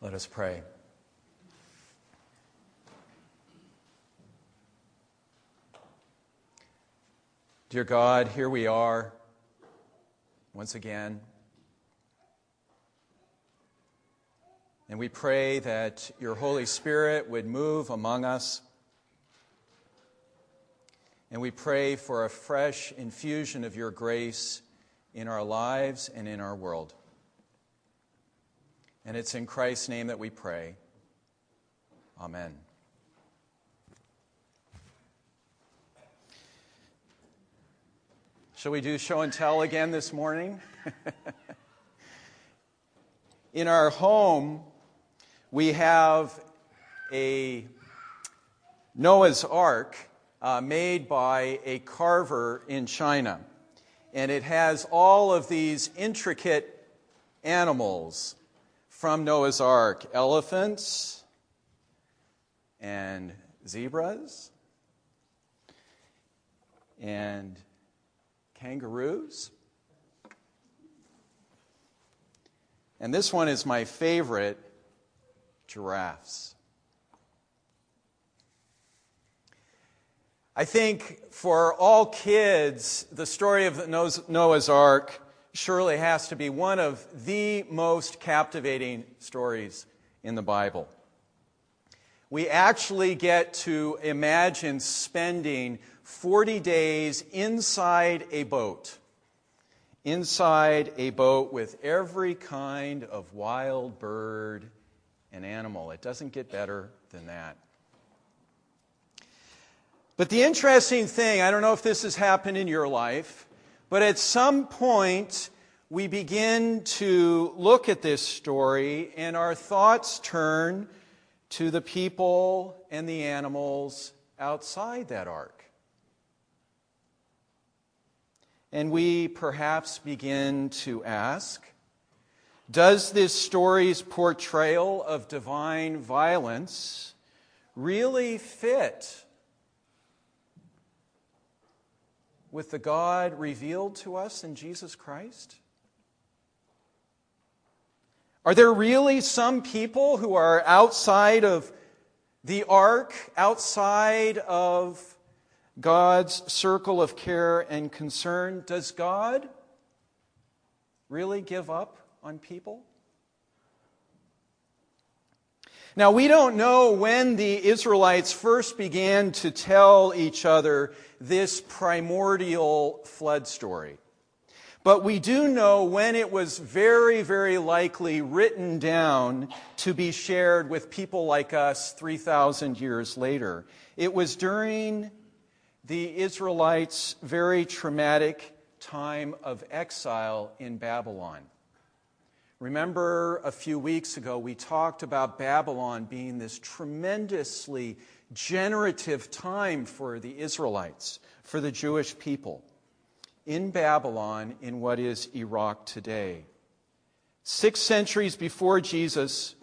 Let us pray. Dear God, here we are once again. And we pray that your Holy Spirit would move among us. And we pray for a fresh infusion of your grace in our lives and in our world. And it's in Christ's name that we pray. Amen. Shall we do show and tell again this morning? in our home, we have a Noah's Ark uh, made by a carver in China. And it has all of these intricate animals from Noah's Ark elephants and zebras and kangaroos. And this one is my favorite giraffes. I think for all kids, the story of Noah's Ark surely has to be one of the most captivating stories in the Bible. We actually get to imagine spending 40 days inside a boat. Inside a boat with every kind of wild bird and animal. It doesn't get better than that. But the interesting thing, I don't know if this has happened in your life, but at some point, we begin to look at this story and our thoughts turn to the people and the animals outside that ark. And we perhaps begin to ask Does this story's portrayal of divine violence really fit with the God revealed to us in Jesus Christ? Are there really some people who are outside of the ark, outside of God's circle of care and concern? Does God really give up on people? Now, we don't know when the Israelites first began to tell each other this primordial flood story. But we do know when it was very, very likely written down to be shared with people like us 3,000 years later. It was during the Israelites' very traumatic time of exile in Babylon. Remember a few weeks ago, we talked about Babylon being this tremendously generative time for the Israelites, for the Jewish people in Babylon in what is Iraq today. Six centuries before Jesus,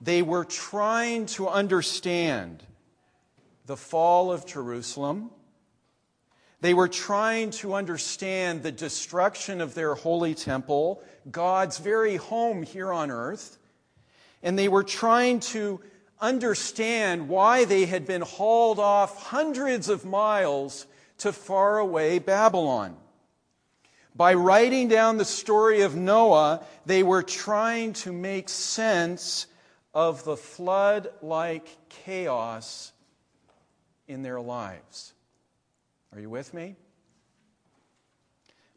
they were trying to understand the fall of Jerusalem. They were trying to understand the destruction of their holy temple, God's very home here on earth. And they were trying to understand why they had been hauled off hundreds of miles to faraway Babylon. By writing down the story of Noah, they were trying to make sense of the flood like chaos in their lives. Are you with me?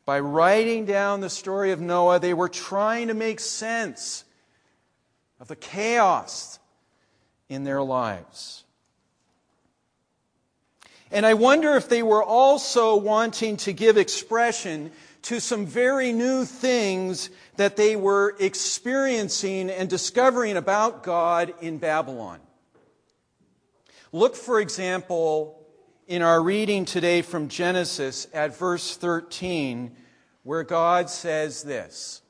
By writing down the story of Noah, they were trying to make sense of the chaos in their lives. And I wonder if they were also wanting to give expression to some very new things that they were experiencing and discovering about God in Babylon. Look, for example, in our reading today from Genesis at verse 13, where God says this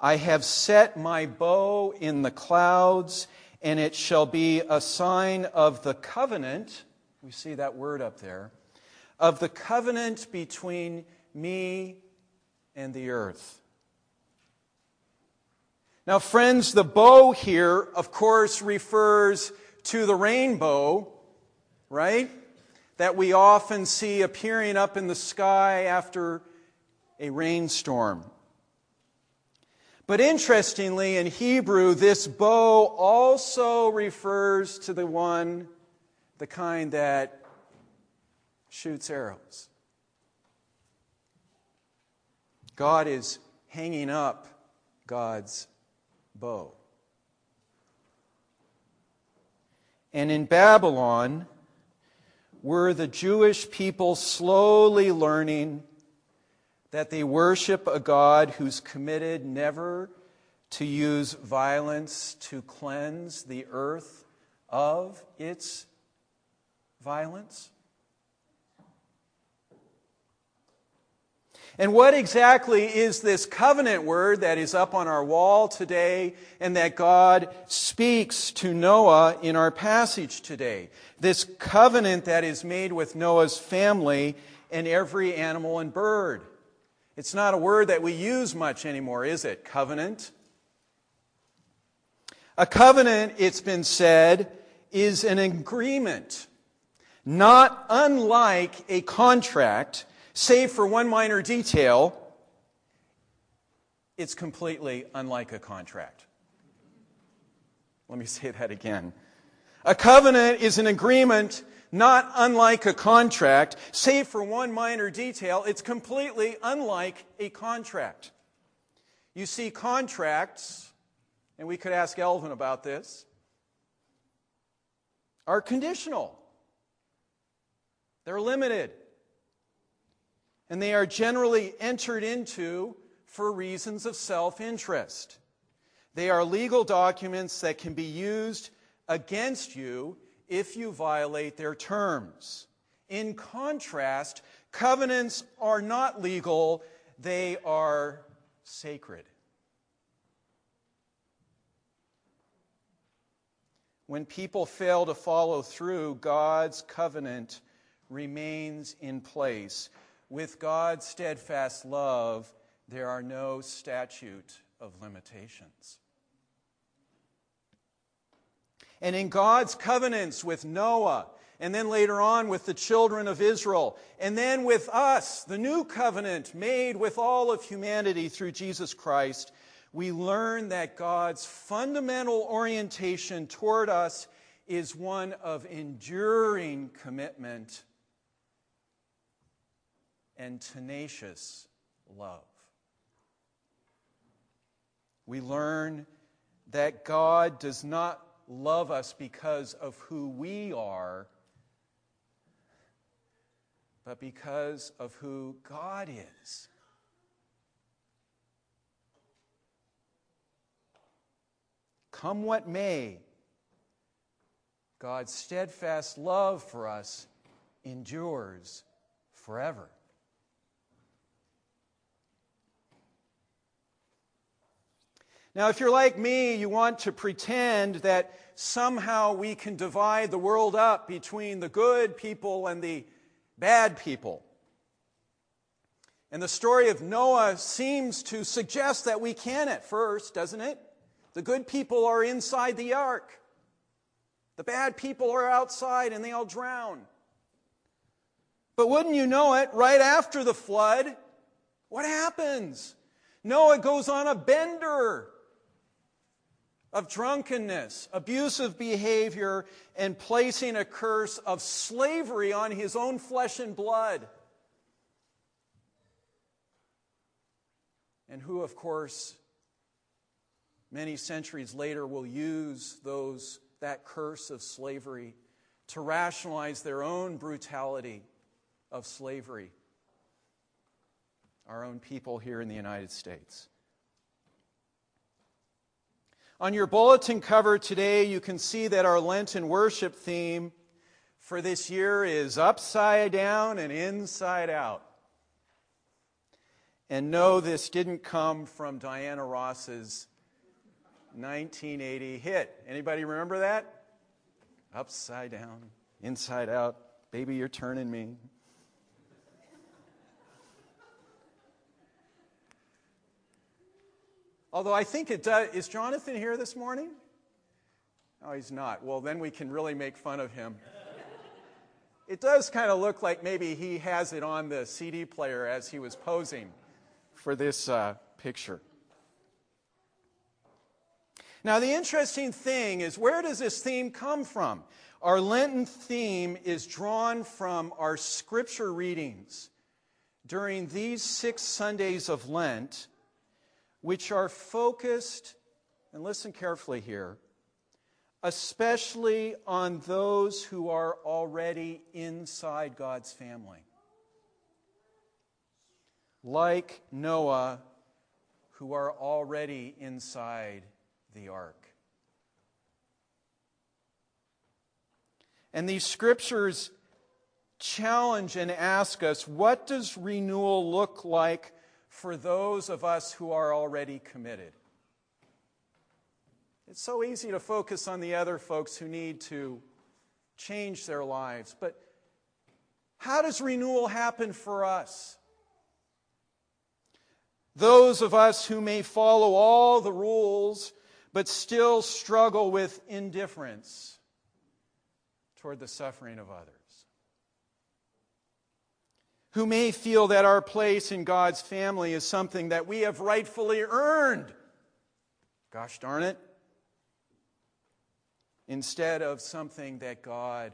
I have set my bow in the clouds, and it shall be a sign of the covenant. We see that word up there. Of the covenant between me and the earth. Now, friends, the bow here, of course, refers to the rainbow, right? That we often see appearing up in the sky after a rainstorm. But interestingly, in Hebrew, this bow also refers to the one, the kind that shoots arrows. God is hanging up God's bow. And in Babylon, were the Jewish people slowly learning that they worship a God who's committed never to use violence to cleanse the earth of its violence? And what exactly is this covenant word that is up on our wall today and that God speaks to Noah in our passage today? This covenant that is made with Noah's family and every animal and bird. It's not a word that we use much anymore, is it? Covenant. A covenant, it's been said, is an agreement, not unlike a contract Save for one minor detail, it's completely unlike a contract. Let me say that again. A covenant is an agreement not unlike a contract, save for one minor detail, it's completely unlike a contract. You see, contracts, and we could ask Elvin about this, are conditional. They're limited and they are generally entered into for reasons of self interest. They are legal documents that can be used against you if you violate their terms. In contrast, covenants are not legal, they are sacred. When people fail to follow through, God's covenant remains in place. With God's steadfast love, there are no statute of limitations. And in God's covenants with Noah, and then later on with the children of Israel, and then with us, the new covenant made with all of humanity through Jesus Christ, we learn that God's fundamental orientation toward us is one of enduring commitment and tenacious love. We learn that God does not love us because of who we are, but because of who God is. Come what may, God's steadfast love for us endures forever. Now, if you're like me, you want to pretend that somehow we can divide the world up between the good people and the bad people. And the story of Noah seems to suggest that we can at first, doesn't it? The good people are inside the ark. The bad people are outside and they all drown. But wouldn't you know it, right after the flood, what happens? Noah goes on a bender of drunkenness, abusive behavior, and placing a curse of slavery on his own flesh and blood. And who, of course, many centuries later will use those, that curse of slavery to rationalize their own brutality of slavery. Our own people here in the United States. On your bulletin cover today, you can see that our Lenten worship theme for this year is upside down and inside out. And no, this didn't come from Diana Ross's 1980 hit. Anybody remember that? Upside down, inside out, baby, you're turning me. Although I think it does. Is Jonathan here this morning? Oh, he's not. Well, then we can really make fun of him. It does kind of look like maybe he has it on the CD player as he was posing for this uh, picture. Now, the interesting thing is where does this theme come from? Our Lenten theme is drawn from our scripture readings during these six Sundays of Lent, which are focused, and listen carefully here, especially on those who are already inside God's family. Like Noah, who are already inside the ark. And these scriptures challenge and ask us what does renewal look like for those of us who are already committed? It's so easy to focus on the other folks who need to change their lives, but how does renewal happen for us? Those of us who may follow all the rules but still struggle with indifference toward the suffering of others. Who may feel that our place in God's family is something that we have rightfully earned. Gosh darn it. Instead of something that God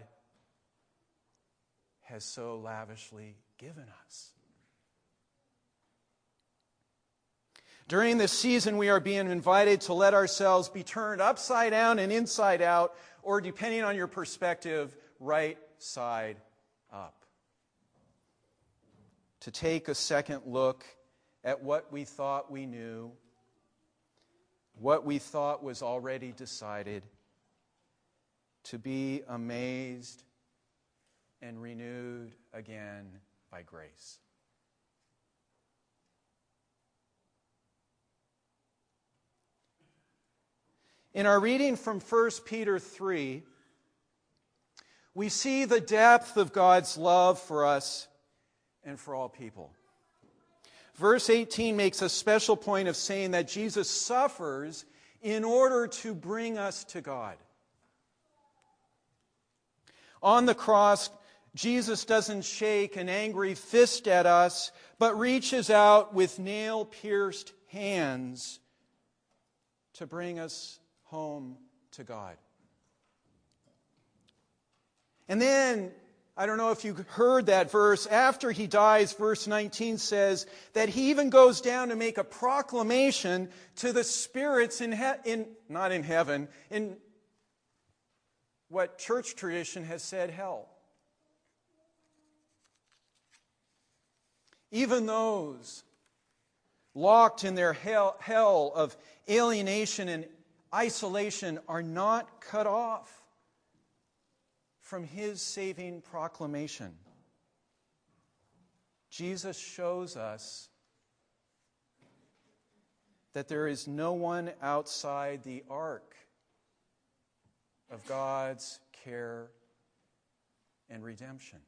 has so lavishly given us. During this season, we are being invited to let ourselves be turned upside down and inside out, or depending on your perspective, right side. To take a second look at what we thought we knew, what we thought was already decided, to be amazed and renewed again by grace. In our reading from 1 Peter 3, we see the depth of God's love for us and for all people. Verse 18 makes a special point of saying that Jesus suffers in order to bring us to God. On the cross, Jesus doesn't shake an angry fist at us, but reaches out with nail pierced hands to bring us home to God. And then, I don't know if you heard that verse, after he dies, verse 19 says that he even goes down to make a proclamation to the spirits in, he- in not in heaven, in what church tradition has said hell. Even those locked in their hell, hell of alienation and isolation are not cut off from his saving proclamation. Jesus shows us that there is no one outside the ark of God's care and redemption.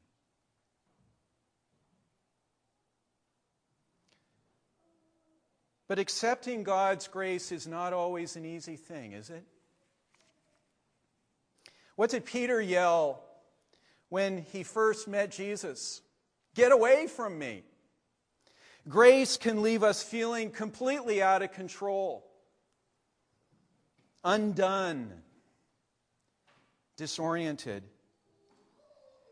But accepting God's grace is not always an easy thing, is it? What did Peter yell when he first met Jesus? Get away from me. Grace can leave us feeling completely out of control, undone, disoriented.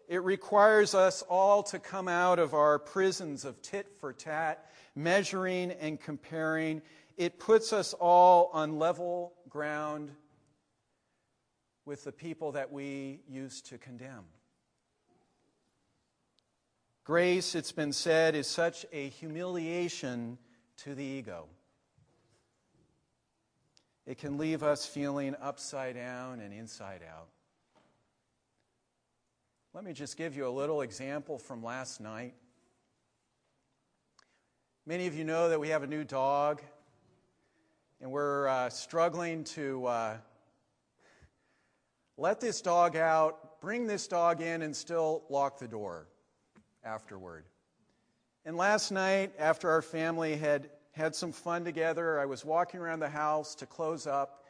It requires us all to come out of our prisons of tit for tat measuring and comparing. It puts us all on level ground with the people that we used to condemn. Grace, it's been said, is such a humiliation to the ego. It can leave us feeling upside down and inside out. Let me just give you a little example from last night. Many of you know that we have a new dog, and we're uh, struggling to uh, let this dog out, bring this dog in, and still lock the door afterward. And last night, after our family had had some fun together. I was walking around the house to close up,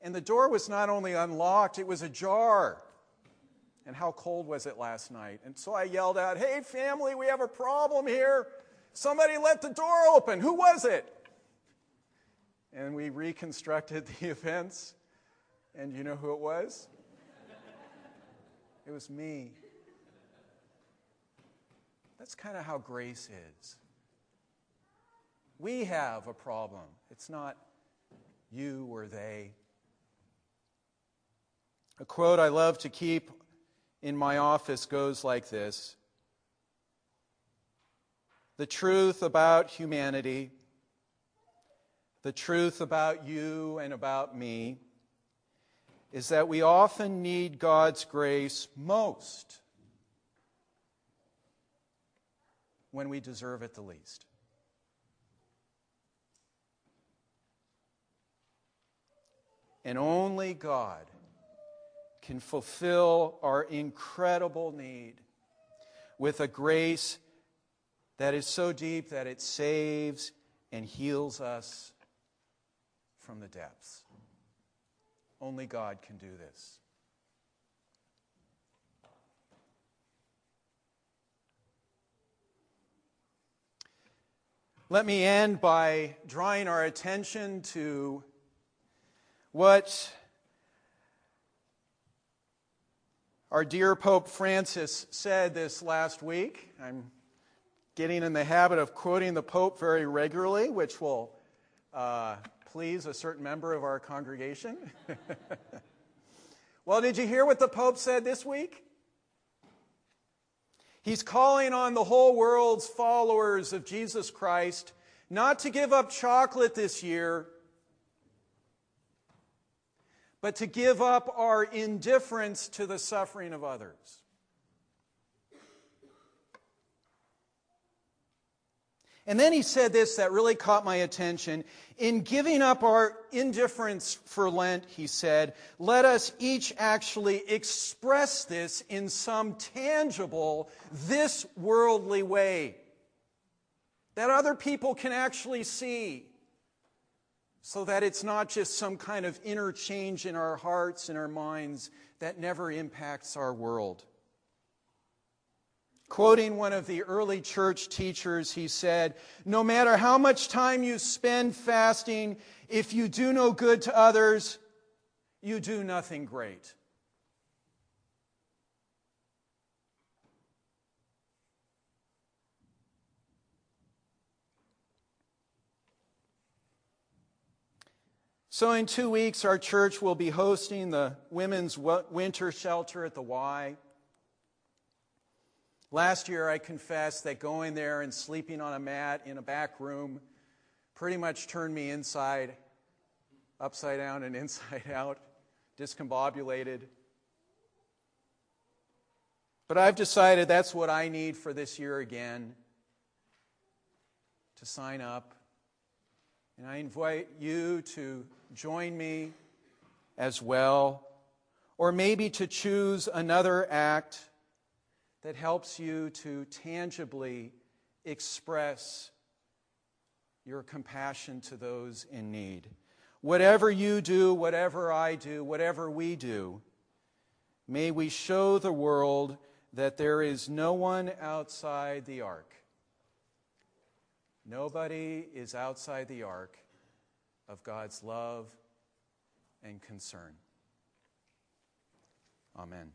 and the door was not only unlocked, it was ajar. And how cold was it last night? And so I yelled out, Hey, family, we have a problem here. Somebody let the door open. Who was it? And we reconstructed the events. And you know who it was? It was me. That's kind of how grace is. We have a problem, it's not you or they. A quote I love to keep in my office goes like this The truth about humanity, the truth about you and about me, is that we often need God's grace most when we deserve it the least. And only God can fulfill our incredible need with a grace that is so deep that it saves and heals us from the depths. Only God can do this. Let me end by drawing our attention to what our dear Pope Francis said this last week. I'm getting in the habit of quoting the Pope very regularly, which will uh, please a certain member of our congregation. well, did you hear what the Pope said this week? He's calling on the whole world's followers of Jesus Christ not to give up chocolate this year, but to give up our indifference to the suffering of others. And then he said this that really caught my attention. In giving up our indifference for Lent, he said, let us each actually express this in some tangible, this worldly way that other people can actually see so that it's not just some kind of interchange in our hearts and our minds that never impacts our world. Quoting one of the early church teachers, he said, No matter how much time you spend fasting, if you do no good to others, you do nothing great. So, in two weeks, our church will be hosting the women's winter shelter at the Y. Last year, I confessed that going there and sleeping on a mat in a back room pretty much turned me inside, upside down, and inside out, discombobulated. But I've decided that's what I need for this year again to sign up. And I invite you to join me as well, or maybe to choose another act that helps you to tangibly express your compassion to those in need. Whatever you do, whatever I do, whatever we do, may we show the world that there is no one outside the ark. Nobody is outside the ark of God's love and concern. Amen.